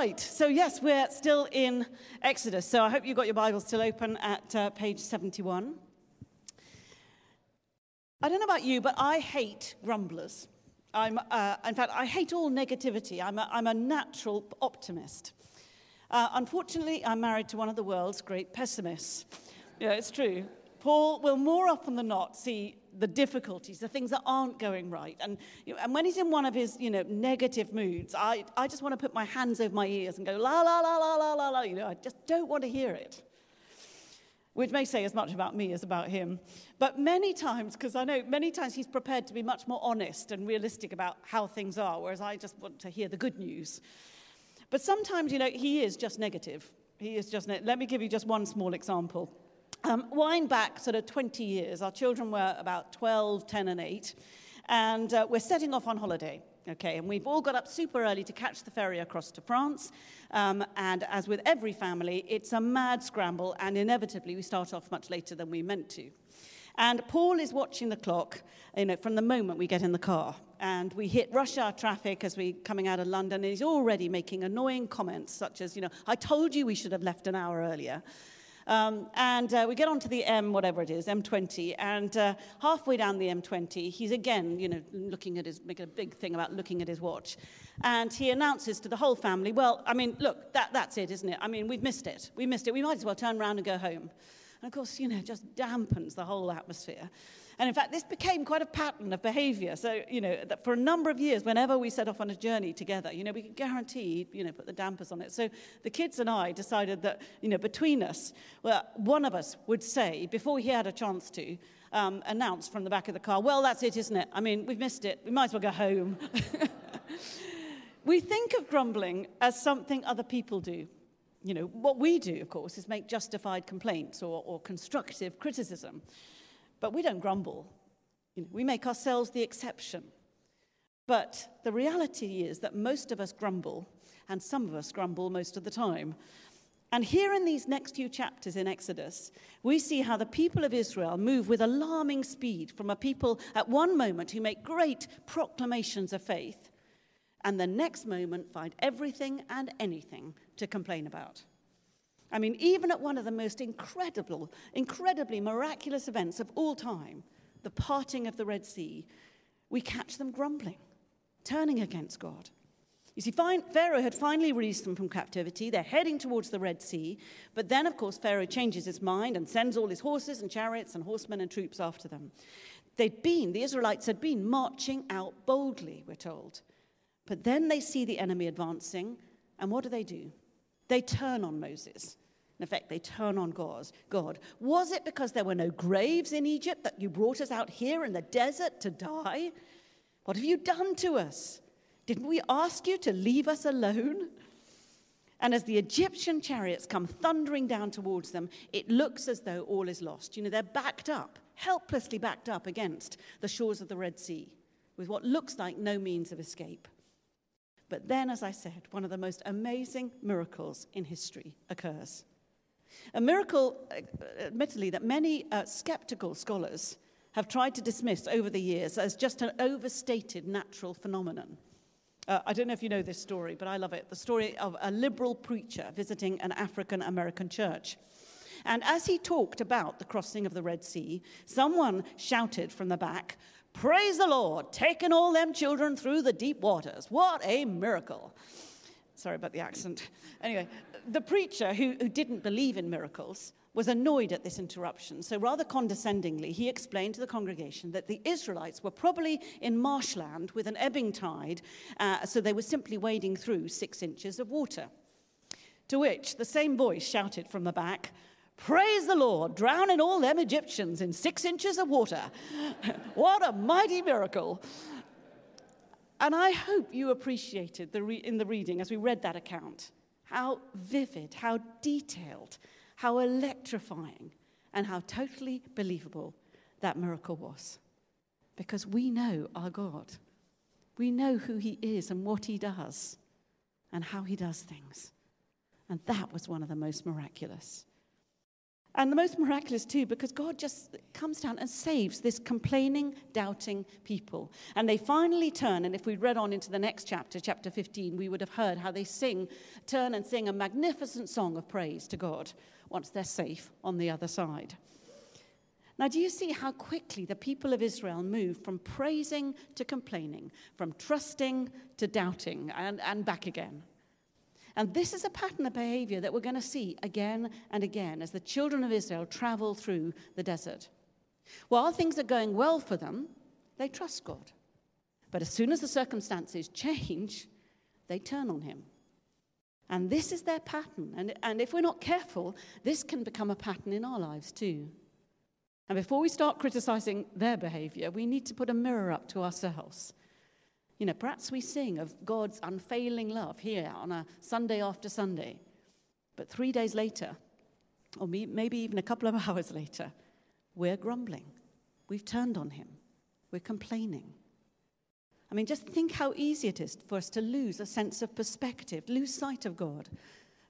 right. So, yes, we're still in Exodus. So, I hope you've got your Bible still open at uh, page 71. I don't know about you, but I hate grumblers. I'm, uh, in fact, I hate all negativity. I'm a, I'm a natural optimist. Uh, unfortunately, I'm married to one of the world's great pessimists. Yeah, it's true. Paul will more often than not see the difficulties, the things that aren't going right. And, you know, and when he's in one of his you know, negative moods, I, I just want to put my hands over my ears and go, la, la, la, la, la, la, la. You know, I just don't want to hear it. Which may say as much about me as about him. But many times, because I know many times he's prepared to be much more honest and realistic about how things are, whereas I just want to hear the good news. But sometimes, you know, he is just negative. He is just, ne- let me give you just one small example. Um, wind back sort of 20 years, our children were about 12, 10, and 8, and uh, we're setting off on holiday. Okay, and we've all got up super early to catch the ferry across to France. Um, and as with every family, it's a mad scramble, and inevitably we start off much later than we meant to. And Paul is watching the clock you know, from the moment we get in the car. And we hit rush hour traffic as we're coming out of London, and he's already making annoying comments such as, you know, I told you we should have left an hour earlier. Um, and uh, we get onto the M, whatever it is, M20, and uh, halfway down the M20, he's again, you know, looking at his, making a big thing about looking at his watch. And he announces to the whole family, well, I mean, look, that, that's it, isn't it? I mean, we've missed it. We missed it. We might as well turn around and go home. And of course, you know, just dampens the whole atmosphere. And in fact, this became quite a pattern of behavior. So, you know, for a number of years, whenever we set off on a journey together, you know, we could guarantee, you know, put the dampers on it. So the kids and I decided that, you know, between us, well, one of us would say, before he had a chance to, um, announce from the back of the car, well, that's it, isn't it? I mean, we've missed it. We might as well go home. we think of grumbling as something other people do. You know, what we do, of course, is make justified complaints or, or constructive criticism. But we don't grumble. You know, we make ourselves the exception. But the reality is that most of us grumble, and some of us grumble most of the time. And here in these next few chapters in Exodus, we see how the people of Israel move with alarming speed from a people at one moment who make great proclamations of faith, and the next moment find everything and anything to complain about. I mean, even at one of the most incredible, incredibly miraculous events of all time, the parting of the Red Sea, we catch them grumbling, turning against God. You see, Pharaoh had finally released them from captivity. They're heading towards the Red Sea. But then, of course, Pharaoh changes his mind and sends all his horses and chariots and horsemen and troops after them. They'd been, the Israelites had been marching out boldly, we're told. But then they see the enemy advancing, and what do they do? They turn on Moses. In effect, they turn on God. Was it because there were no graves in Egypt that you brought us out here in the desert to die? What have you done to us? Didn't we ask you to leave us alone? And as the Egyptian chariots come thundering down towards them, it looks as though all is lost. You know, they're backed up, helplessly backed up against the shores of the Red Sea, with what looks like no means of escape. But then, as I said, one of the most amazing miracles in history occurs. A miracle, uh, admittedly, that many uh, skeptical scholars have tried to dismiss over the years as just an overstated natural phenomenon. Uh, I don't know if you know this story, but I love it. The story of a liberal preacher visiting an African American church. And as he talked about the crossing of the Red Sea, someone shouted from the back, Praise the Lord, taking all them children through the deep waters. What a miracle. Sorry about the accent. Anyway, the preacher who, who didn't believe in miracles was annoyed at this interruption. So, rather condescendingly, he explained to the congregation that the Israelites were probably in marshland with an ebbing tide, uh, so they were simply wading through six inches of water. To which the same voice shouted from the back, Praise the Lord, drowning all them Egyptians in six inches of water. what a mighty miracle. And I hope you appreciated the re- in the reading as we read that account how vivid, how detailed, how electrifying, and how totally believable that miracle was. Because we know our God. We know who He is and what He does and how He does things. And that was one of the most miraculous. And the most miraculous, too, because God just comes down and saves this complaining, doubting people. And they finally turn, and if we read on into the next chapter, chapter 15, we would have heard how they sing, turn and sing a magnificent song of praise to God once they're safe on the other side. Now, do you see how quickly the people of Israel moved from praising to complaining, from trusting to doubting, and, and back again? And this is a pattern of behavior that we're going to see again and again as the children of Israel travel through the desert. While things are going well for them, they trust God. But as soon as the circumstances change, they turn on Him. And this is their pattern. And, and if we're not careful, this can become a pattern in our lives too. And before we start criticizing their behavior, we need to put a mirror up to ourselves you know, perhaps we sing of God's unfailing love here on a Sunday after Sunday. But three days later, or maybe even a couple of hours later, we're grumbling. We've turned on Him. We're complaining. I mean, just think how easy it is for us to lose a sense of perspective, lose sight of God,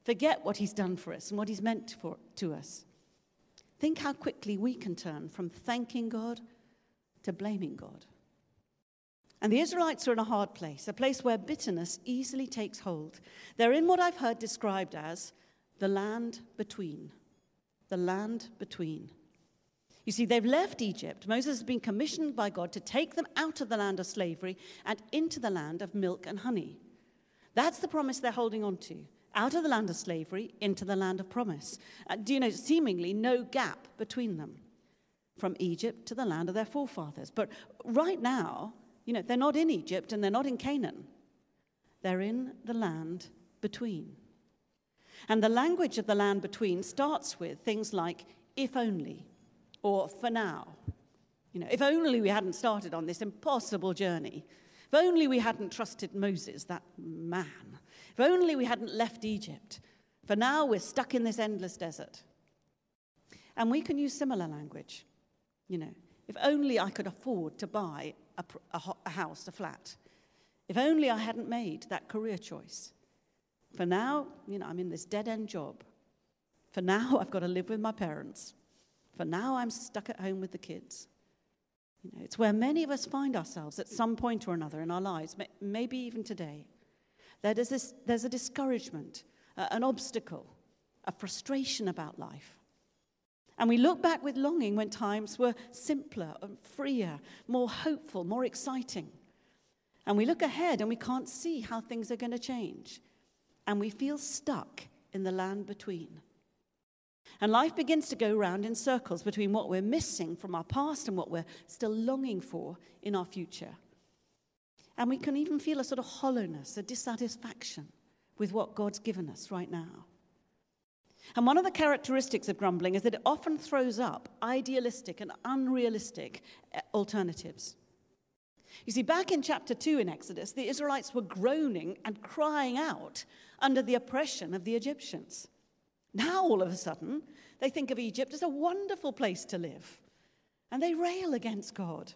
forget what He's done for us and what He's meant for, to us. Think how quickly we can turn from thanking God to blaming God. And the Israelites are in a hard place, a place where bitterness easily takes hold. They're in what I've heard described as the land between. The land between. You see, they've left Egypt. Moses has been commissioned by God to take them out of the land of slavery and into the land of milk and honey. That's the promise they're holding on to. Out of the land of slavery into the land of promise. Uh, do you know, seemingly no gap between them from Egypt to the land of their forefathers. But right now, you know, they're not in Egypt and they're not in Canaan. They're in the land between. And the language of the land between starts with things like if only or for now. You know, if only we hadn't started on this impossible journey. If only we hadn't trusted Moses, that man. If only we hadn't left Egypt. For now, we're stuck in this endless desert. And we can use similar language. You know, if only I could afford to buy a, a, a house, a flat. If only I hadn't made that career choice. For now, you know, I'm in this dead end job. For now, I've got to live with my parents. For now, I'm stuck at home with the kids. You know, it's where many of us find ourselves at some point or another in our lives, maybe even today. There's, this, there's a discouragement, uh, an obstacle, a frustration about life. And we look back with longing when times were simpler and freer, more hopeful, more exciting. And we look ahead and we can't see how things are going to change. And we feel stuck in the land between. And life begins to go round in circles between what we're missing from our past and what we're still longing for in our future. And we can even feel a sort of hollowness, a dissatisfaction with what God's given us right now. And one of the characteristics of grumbling is that it often throws up idealistic and unrealistic eh, alternatives. You see, back in chapter 2 in Exodus, the Israelites were groaning and crying out under the oppression of the Egyptians. Now, all of a sudden, they think of Egypt as a wonderful place to live, and they rail against God.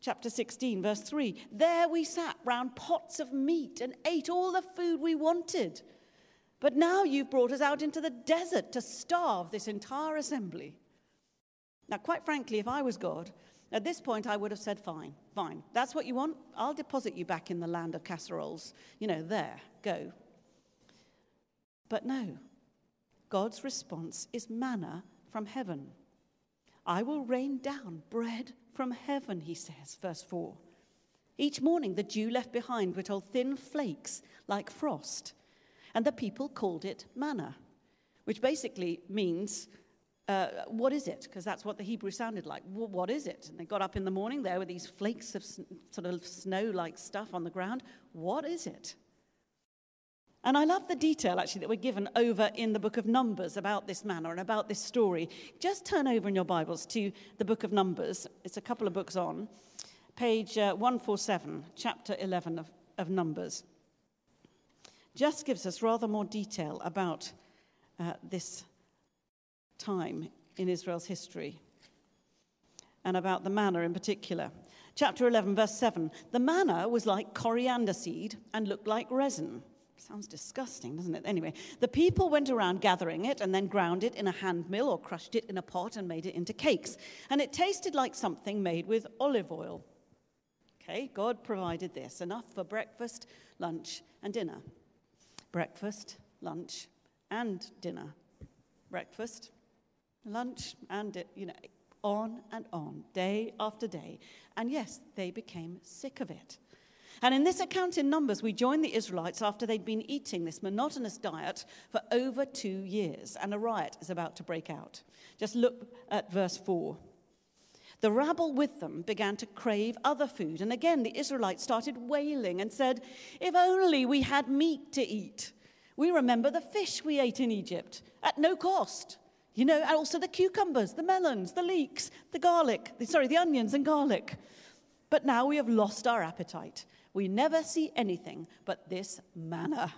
Chapter 16, verse 3 There we sat round pots of meat and ate all the food we wanted. But now you've brought us out into the desert to starve this entire assembly. Now, quite frankly, if I was God, at this point I would have said, fine, fine. That's what you want? I'll deposit you back in the land of casseroles. You know, there, go. But no. God's response is manna from heaven. I will rain down bread from heaven, he says, verse 4. Each morning, the dew left behind were told thin flakes like frost and the people called it manna, which basically means, uh, what is it? Because that's what the Hebrew sounded like. Well, what is it? And they got up in the morning, there were these flakes of sort of snow like stuff on the ground. What is it? And I love the detail actually that we're given over in the book of Numbers about this manna and about this story. Just turn over in your Bibles to the book of Numbers. It's a couple of books on, page uh, 147, chapter 11 of, of Numbers just gives us rather more detail about uh, this time in Israel's history and about the manna in particular. Chapter 11, verse 7 The manna was like coriander seed and looked like resin. Sounds disgusting, doesn't it? Anyway, the people went around gathering it and then ground it in a hand mill or crushed it in a pot and made it into cakes. And it tasted like something made with olive oil. Okay, God provided this enough for breakfast, lunch, and dinner. Breakfast, lunch, and dinner. Breakfast, lunch, and, you know, on and on, day after day. And yes, they became sick of it. And in this account in Numbers, we join the Israelites after they'd been eating this monotonous diet for over two years, and a riot is about to break out. Just look at verse 4. The rabble with them began to crave other food. And again, the Israelites started wailing and said, If only we had meat to eat. We remember the fish we ate in Egypt at no cost. You know, and also the cucumbers, the melons, the leeks, the garlic, the, sorry, the onions and garlic. But now we have lost our appetite. We never see anything but this manna.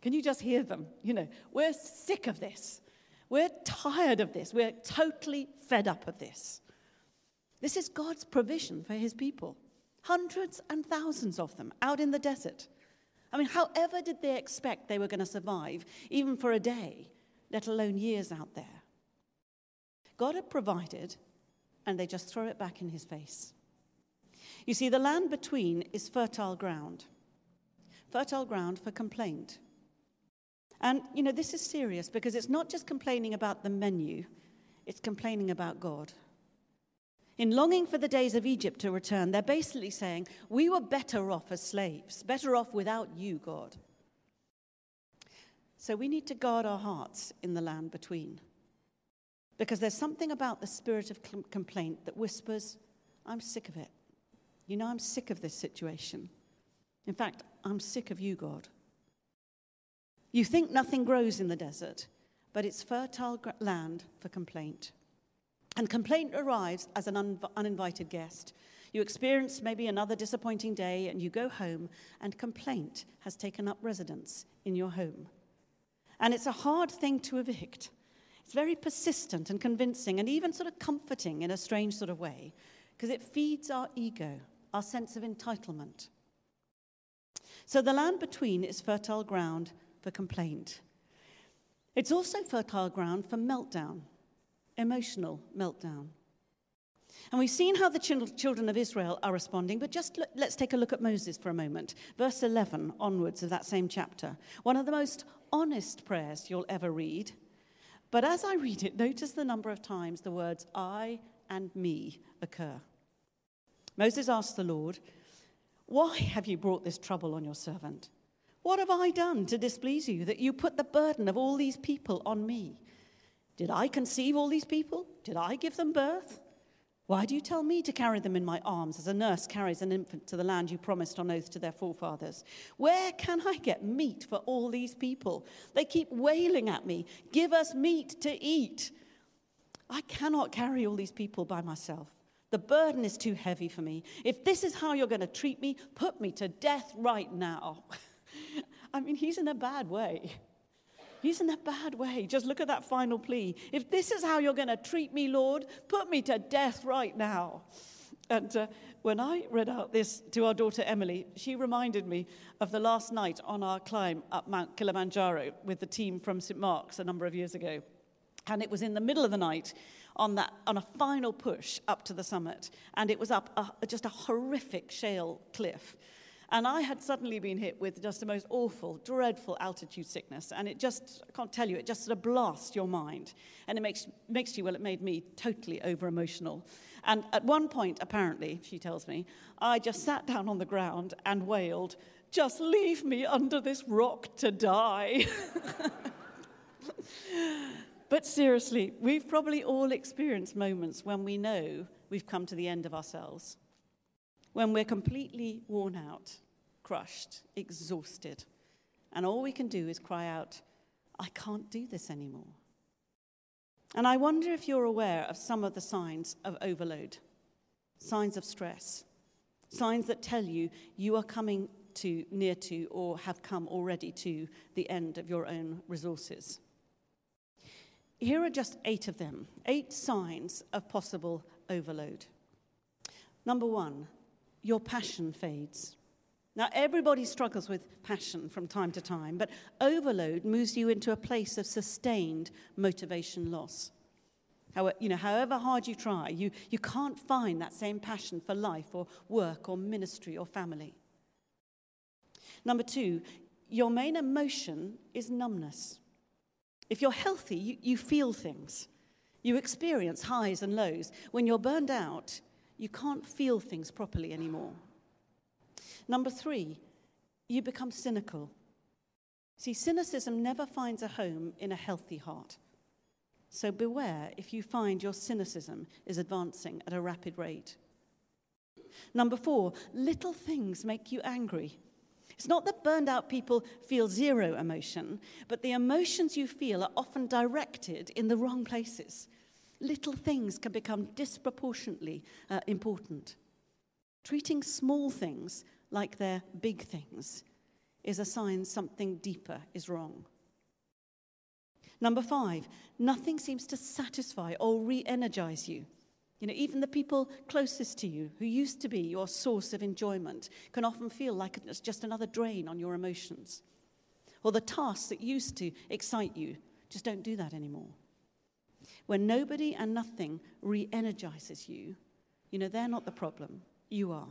Can you just hear them? You know, we're sick of this. We're tired of this. We're totally fed up of this. This is God's provision for his people. Hundreds and thousands of them out in the desert. I mean, however did they expect they were going to survive, even for a day, let alone years out there? God had provided, and they just throw it back in his face. You see, the land between is fertile ground, fertile ground for complaint. And, you know, this is serious because it's not just complaining about the menu, it's complaining about God. In longing for the days of Egypt to return, they're basically saying, We were better off as slaves, better off without you, God. So we need to guard our hearts in the land between. Because there's something about the spirit of complaint that whispers, I'm sick of it. You know, I'm sick of this situation. In fact, I'm sick of you, God. You think nothing grows in the desert, but it's fertile land for complaint. And complaint arrives as an un- uninvited guest. You experience maybe another disappointing day, and you go home, and complaint has taken up residence in your home. And it's a hard thing to evict. It's very persistent and convincing, and even sort of comforting in a strange sort of way, because it feeds our ego our sense of entitlement. So the land between is fertile ground for complaint. It's also fertile ground for meltdown, emotional meltdown. And we've seen how the children of Israel are responding, but just let's take a look at Moses for a moment. Verse 11 onwards of that same chapter. One of the most honest prayers you'll ever read. But as I read it, notice the number of times the words I and me occur. Moses asked the Lord, Why have you brought this trouble on your servant? What have I done to displease you that you put the burden of all these people on me? Did I conceive all these people? Did I give them birth? Why do you tell me to carry them in my arms as a nurse carries an infant to the land you promised on oath to their forefathers? Where can I get meat for all these people? They keep wailing at me, Give us meat to eat. I cannot carry all these people by myself. The burden is too heavy for me. If this is how you're going to treat me, put me to death right now. I mean, he's in a bad way. He's in a bad way. Just look at that final plea. If this is how you're going to treat me, Lord, put me to death right now. And uh, when I read out this to our daughter Emily, she reminded me of the last night on our climb up Mount Kilimanjaro with the team from St. Mark's a number of years ago. And it was in the middle of the night on, that, on a final push up to the summit. And it was up a, just a horrific shale cliff. And I had suddenly been hit with just the most awful, dreadful altitude sickness. And it just, I can't tell you, it just sort of blasts your mind. And it makes, makes you, well, it made me totally over emotional. And at one point, apparently, she tells me, I just sat down on the ground and wailed, just leave me under this rock to die. But seriously, we've probably all experienced moments when we know we've come to the end of ourselves, when we're completely worn out, crushed, exhausted, and all we can do is cry out, I can't do this anymore. And I wonder if you're aware of some of the signs of overload, signs of stress, signs that tell you you are coming to near to or have come already to the end of your own resources. Here are just eight of them, eight signs of possible overload. Number one, your passion fades. Now, everybody struggles with passion from time to time, but overload moves you into a place of sustained motivation loss. However, you know, however hard you try, you, you can't find that same passion for life or work or ministry or family. Number two, your main emotion is numbness. If you're healthy, you, you feel things. You experience highs and lows. When you're burned out, you can't feel things properly anymore. Number three, you become cynical. See, cynicism never finds a home in a healthy heart. So beware if you find your cynicism is advancing at a rapid rate. Number four, little things make you angry. It's not that burned out people feel zero emotion, but the emotions you feel are often directed in the wrong places. Little things can become disproportionately uh, important. Treating small things like they're big things is a sign something deeper is wrong. Number five, nothing seems to satisfy or re energize you. You know, even the people closest to you who used to be your source of enjoyment can often feel like it's just another drain on your emotions. Or the tasks that used to excite you just don't do that anymore. When nobody and nothing re energizes you, you know, they're not the problem, you are.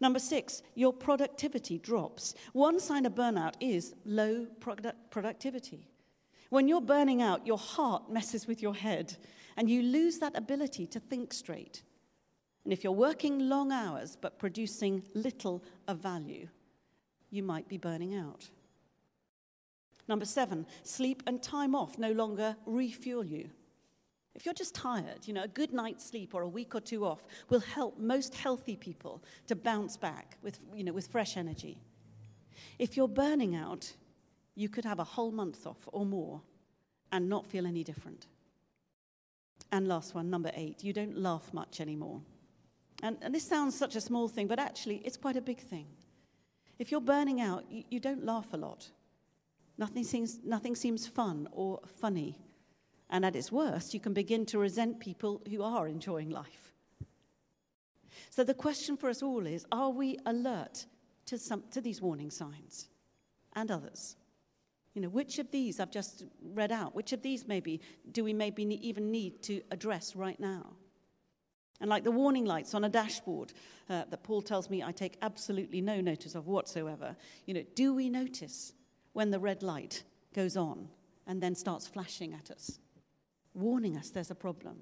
Number six, your productivity drops. One sign of burnout is low produ- productivity. When you're burning out, your heart messes with your head and you lose that ability to think straight. And if you're working long hours but producing little of value, you might be burning out. Number seven, sleep and time off no longer refuel you. If you're just tired, you know, a good night's sleep or a week or two off will help most healthy people to bounce back with, you know, with fresh energy. If you're burning out, you could have a whole month off or more and not feel any different. And last one, number eight, you don't laugh much anymore. And, and this sounds such a small thing, but actually, it's quite a big thing. If you're burning out, you, you don't laugh a lot. Nothing seems, nothing seems fun or funny. And at its worst, you can begin to resent people who are enjoying life. So the question for us all is are we alert to, some, to these warning signs and others? You know, which of these I've just read out, which of these maybe do we maybe even need to address right now? And like the warning lights on a dashboard uh, that Paul tells me I take absolutely no notice of whatsoever, you know, do we notice when the red light goes on and then starts flashing at us? warning us there's a problem.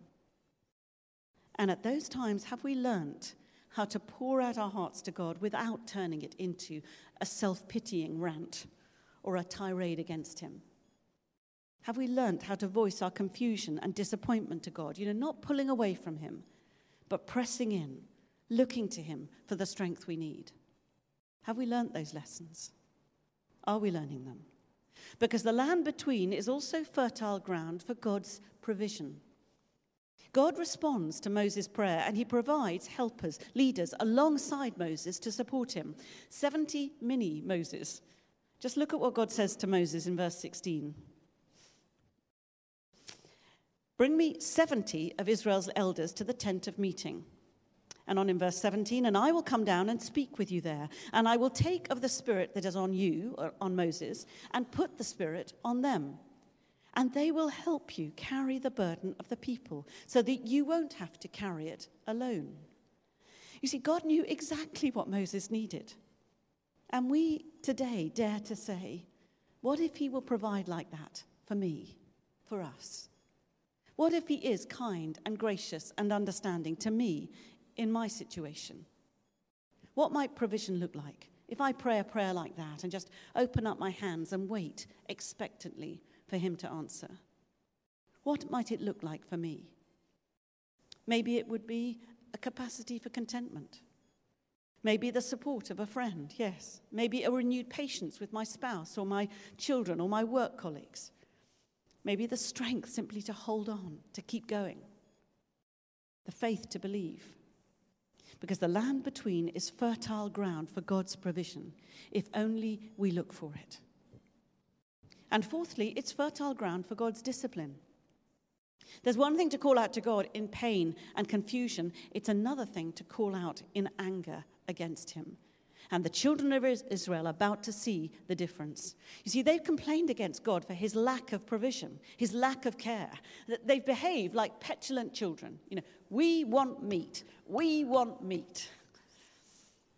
And at those times, have we learnt how to pour out our hearts to God without turning it into a self pitying rant or a tirade against Him? Have we learnt how to voice our confusion and disappointment to God? You know, not pulling away from Him, but pressing in, looking to Him for the strength we need. Have we learnt those lessons? Are we learning them? Because the land between is also fertile ground for God's provision. God responds to Moses' prayer and he provides helpers, leaders alongside Moses to support him. 70 mini Moses. Just look at what God says to Moses in verse 16. Bring me 70 of Israel's elders to the tent of meeting. And on in verse 17, and I will come down and speak with you there, and I will take of the Spirit that is on you, on Moses, and put the Spirit on them and they will help you carry the burden of the people so that you won't have to carry it alone. You see, God knew exactly what Moses needed. And we today dare to say, what if He will provide like that for me, for us? What if He is kind and gracious and understanding to me in my situation? What might provision look like if I pray a prayer like that and just open up my hands and wait expectantly for Him to answer? What might it look like for me? Maybe it would be a capacity for contentment. Maybe the support of a friend, yes. Maybe a renewed patience with my spouse or my children or my work colleagues. Maybe the strength simply to hold on, to keep going. The faith to believe. Because the land between is fertile ground for God's provision, if only we look for it. And fourthly, it's fertile ground for God's discipline. There's one thing to call out to God in pain and confusion, it's another thing to call out in anger against Him And the children of Israel are about to see the difference. You see, they've complained against God for his lack of provision, his lack of care. They've behaved like petulant children. You know, we want meat. We want meat.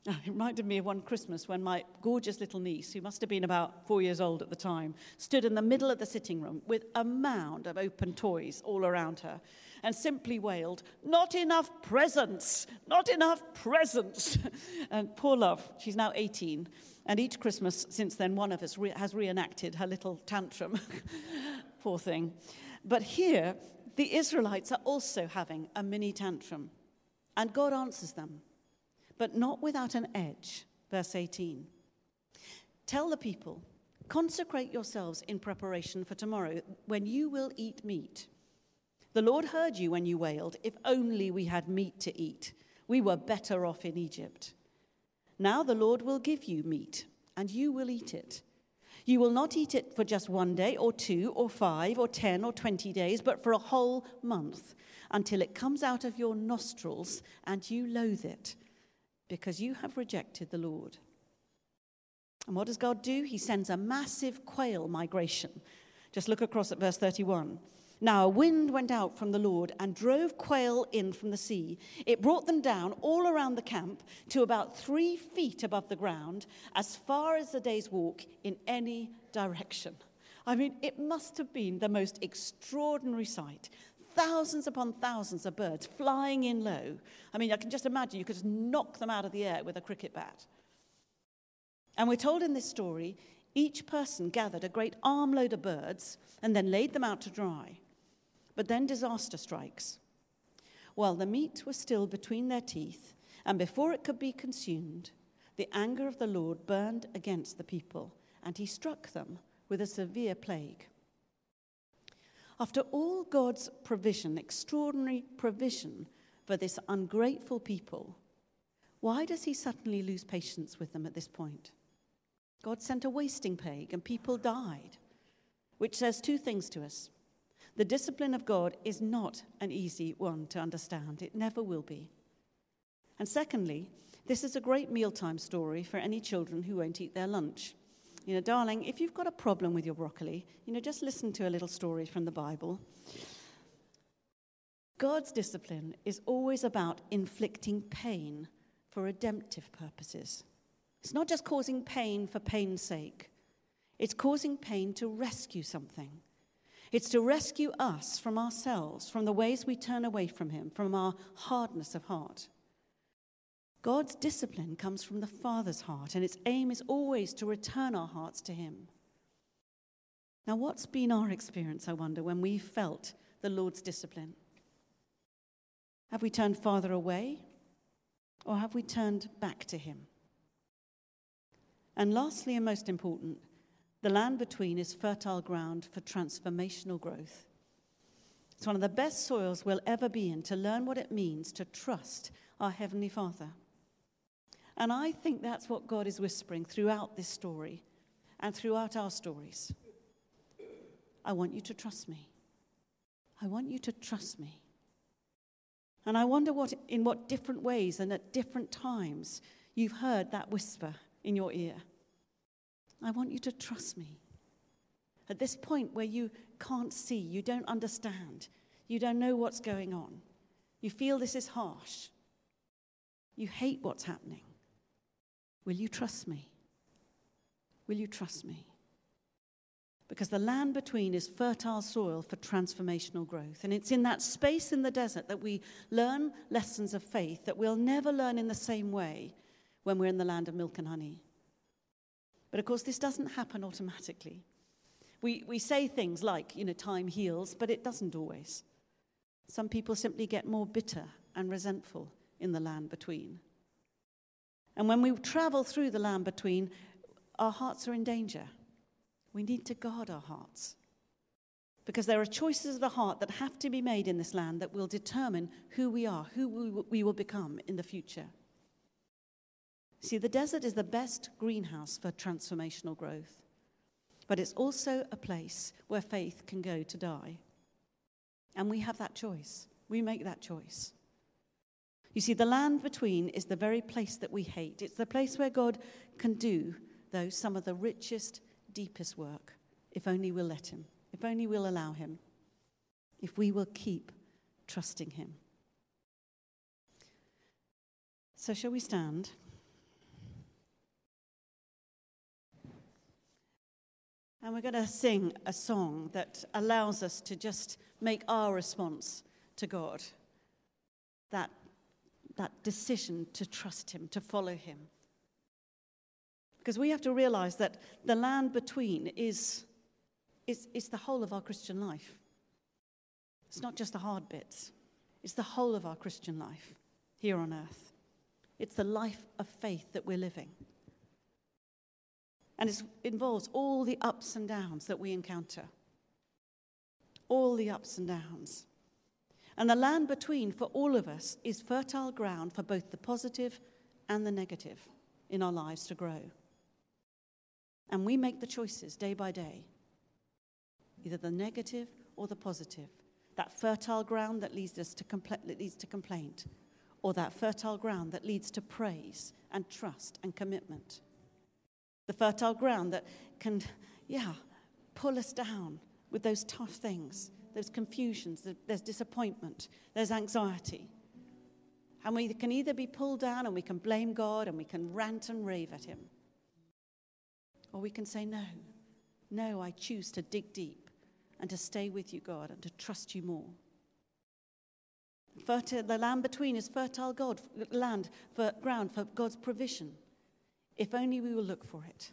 It reminded me of one Christmas when my gorgeous little niece, who must have been about four years old at the time, stood in the middle of the sitting room with a mound of open toys all around her and simply wailed, Not enough presents! Not enough presents! and poor love, she's now 18. And each Christmas since then, one of us re- has reenacted her little tantrum. poor thing. But here, the Israelites are also having a mini tantrum. And God answers them, but not without an edge. Verse 18. Tell the people, consecrate yourselves in preparation for tomorrow when you will eat meat. The Lord heard you when you wailed, If only we had meat to eat. We were better off in Egypt. Now the Lord will give you meat, and you will eat it. You will not eat it for just one day, or two, or five, or ten, or twenty days, but for a whole month, until it comes out of your nostrils and you loathe it, because you have rejected the Lord. And what does God do? He sends a massive quail migration. Just look across at verse 31. Now a wind went out from the Lord and drove quail in from the sea. It brought them down all around the camp to about three feet above the ground, as far as the day's walk in any direction. I mean, it must have been the most extraordinary sight. Thousands upon thousands of birds flying in low. I mean, I can just imagine you could just knock them out of the air with a cricket bat. And we're told in this story each person gathered a great armload of birds and then laid them out to dry. But then disaster strikes. While the meat was still between their teeth, and before it could be consumed, the anger of the Lord burned against the people, and he struck them with a severe plague. After all God's provision, extraordinary provision for this ungrateful people, why does he suddenly lose patience with them at this point? God sent a wasting plague and people died, which says two things to us. The discipline of God is not an easy one to understand, it never will be. And secondly, this is a great mealtime story for any children who won't eat their lunch. You know, darling, if you've got a problem with your broccoli, you know, just listen to a little story from the Bible. God's discipline is always about inflicting pain for redemptive purposes. It's not just causing pain for pain's sake, it's causing pain to rescue something. It's to rescue us from ourselves, from the ways we turn away from Him, from our hardness of heart. God's discipline comes from the Father's heart, and its aim is always to return our hearts to Him. Now, what's been our experience, I wonder, when we felt the Lord's discipline? Have we turned farther away, or have we turned back to Him? And lastly, and most important, the land between is fertile ground for transformational growth. It's one of the best soils we'll ever be in to learn what it means to trust our Heavenly Father. And I think that's what God is whispering throughout this story and throughout our stories. I want you to trust me. I want you to trust me. And I wonder what, in what different ways and at different times you've heard that whisper in your ear. I want you to trust me. At this point where you can't see, you don't understand, you don't know what's going on, you feel this is harsh, you hate what's happening, will you trust me? Will you trust me? Because the land between is fertile soil for transformational growth. And it's in that space in the desert that we learn lessons of faith that we'll never learn in the same way when we're in the land of milk and honey. But of course, this doesn't happen automatically. We, we say things like, you know, time heals, but it doesn't always. Some people simply get more bitter and resentful in the land between. And when we travel through the land between, our hearts are in danger. We need to guard our hearts. Because there are choices of the heart that have to be made in this land that will determine who we are, who we will become in the future. See, the desert is the best greenhouse for transformational growth, but it's also a place where faith can go to die. And we have that choice. We make that choice. You see, the land between is the very place that we hate. It's the place where God can do, though, some of the richest, deepest work, if only we'll let Him, if only we'll allow Him, if we will keep trusting Him. So, shall we stand? And we're going to sing a song that allows us to just make our response to God that, that decision to trust Him, to follow Him. Because we have to realize that the land between is, is, is the whole of our Christian life. It's not just the hard bits, it's the whole of our Christian life here on earth. It's the life of faith that we're living. And it involves all the ups and downs that we encounter. All the ups and downs. And the land between, for all of us, is fertile ground for both the positive and the negative in our lives to grow. And we make the choices day by day, either the negative or the positive. That fertile ground that leads us to, compl- that leads to complaint, or that fertile ground that leads to praise and trust and commitment the fertile ground that can, yeah, pull us down with those tough things, those confusions, there's disappointment, there's anxiety. And we can either be pulled down and we can blame God and we can rant and rave at Him, or we can say, No, no, I choose to dig deep and to stay with you, God, and to trust you more. Fertile, the land between is fertile God, land for ground for God's provision if only we will look for it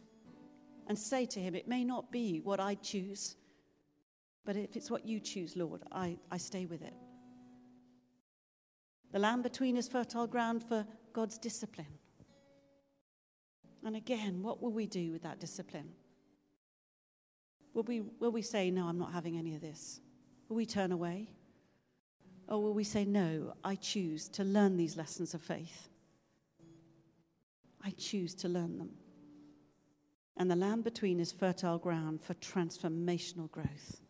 and say to him, It may not be what I choose, but if it's what you choose, Lord, I, I stay with it. The land between is fertile ground for God's discipline. And again, what will we do with that discipline? Will we, will we say, No, I'm not having any of this? Will we turn away? Or will we say, No, I choose to learn these lessons of faith? I choose to learn them. And the land between is fertile ground for transformational growth.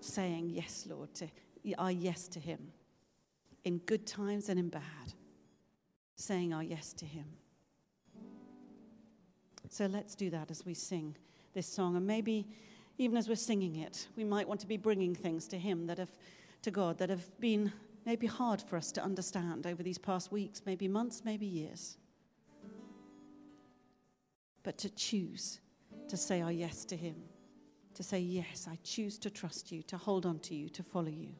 Saying yes, Lord, to our yes to Him in good times and in bad. Saying our yes to Him. So let's do that as we sing this song. And maybe even as we're singing it, we might want to be bringing things to Him that have, to God, that have been maybe hard for us to understand over these past weeks, maybe months, maybe years but to choose to say our yes to Him, to say, Yes, I choose to trust you, to hold on to you, to follow you.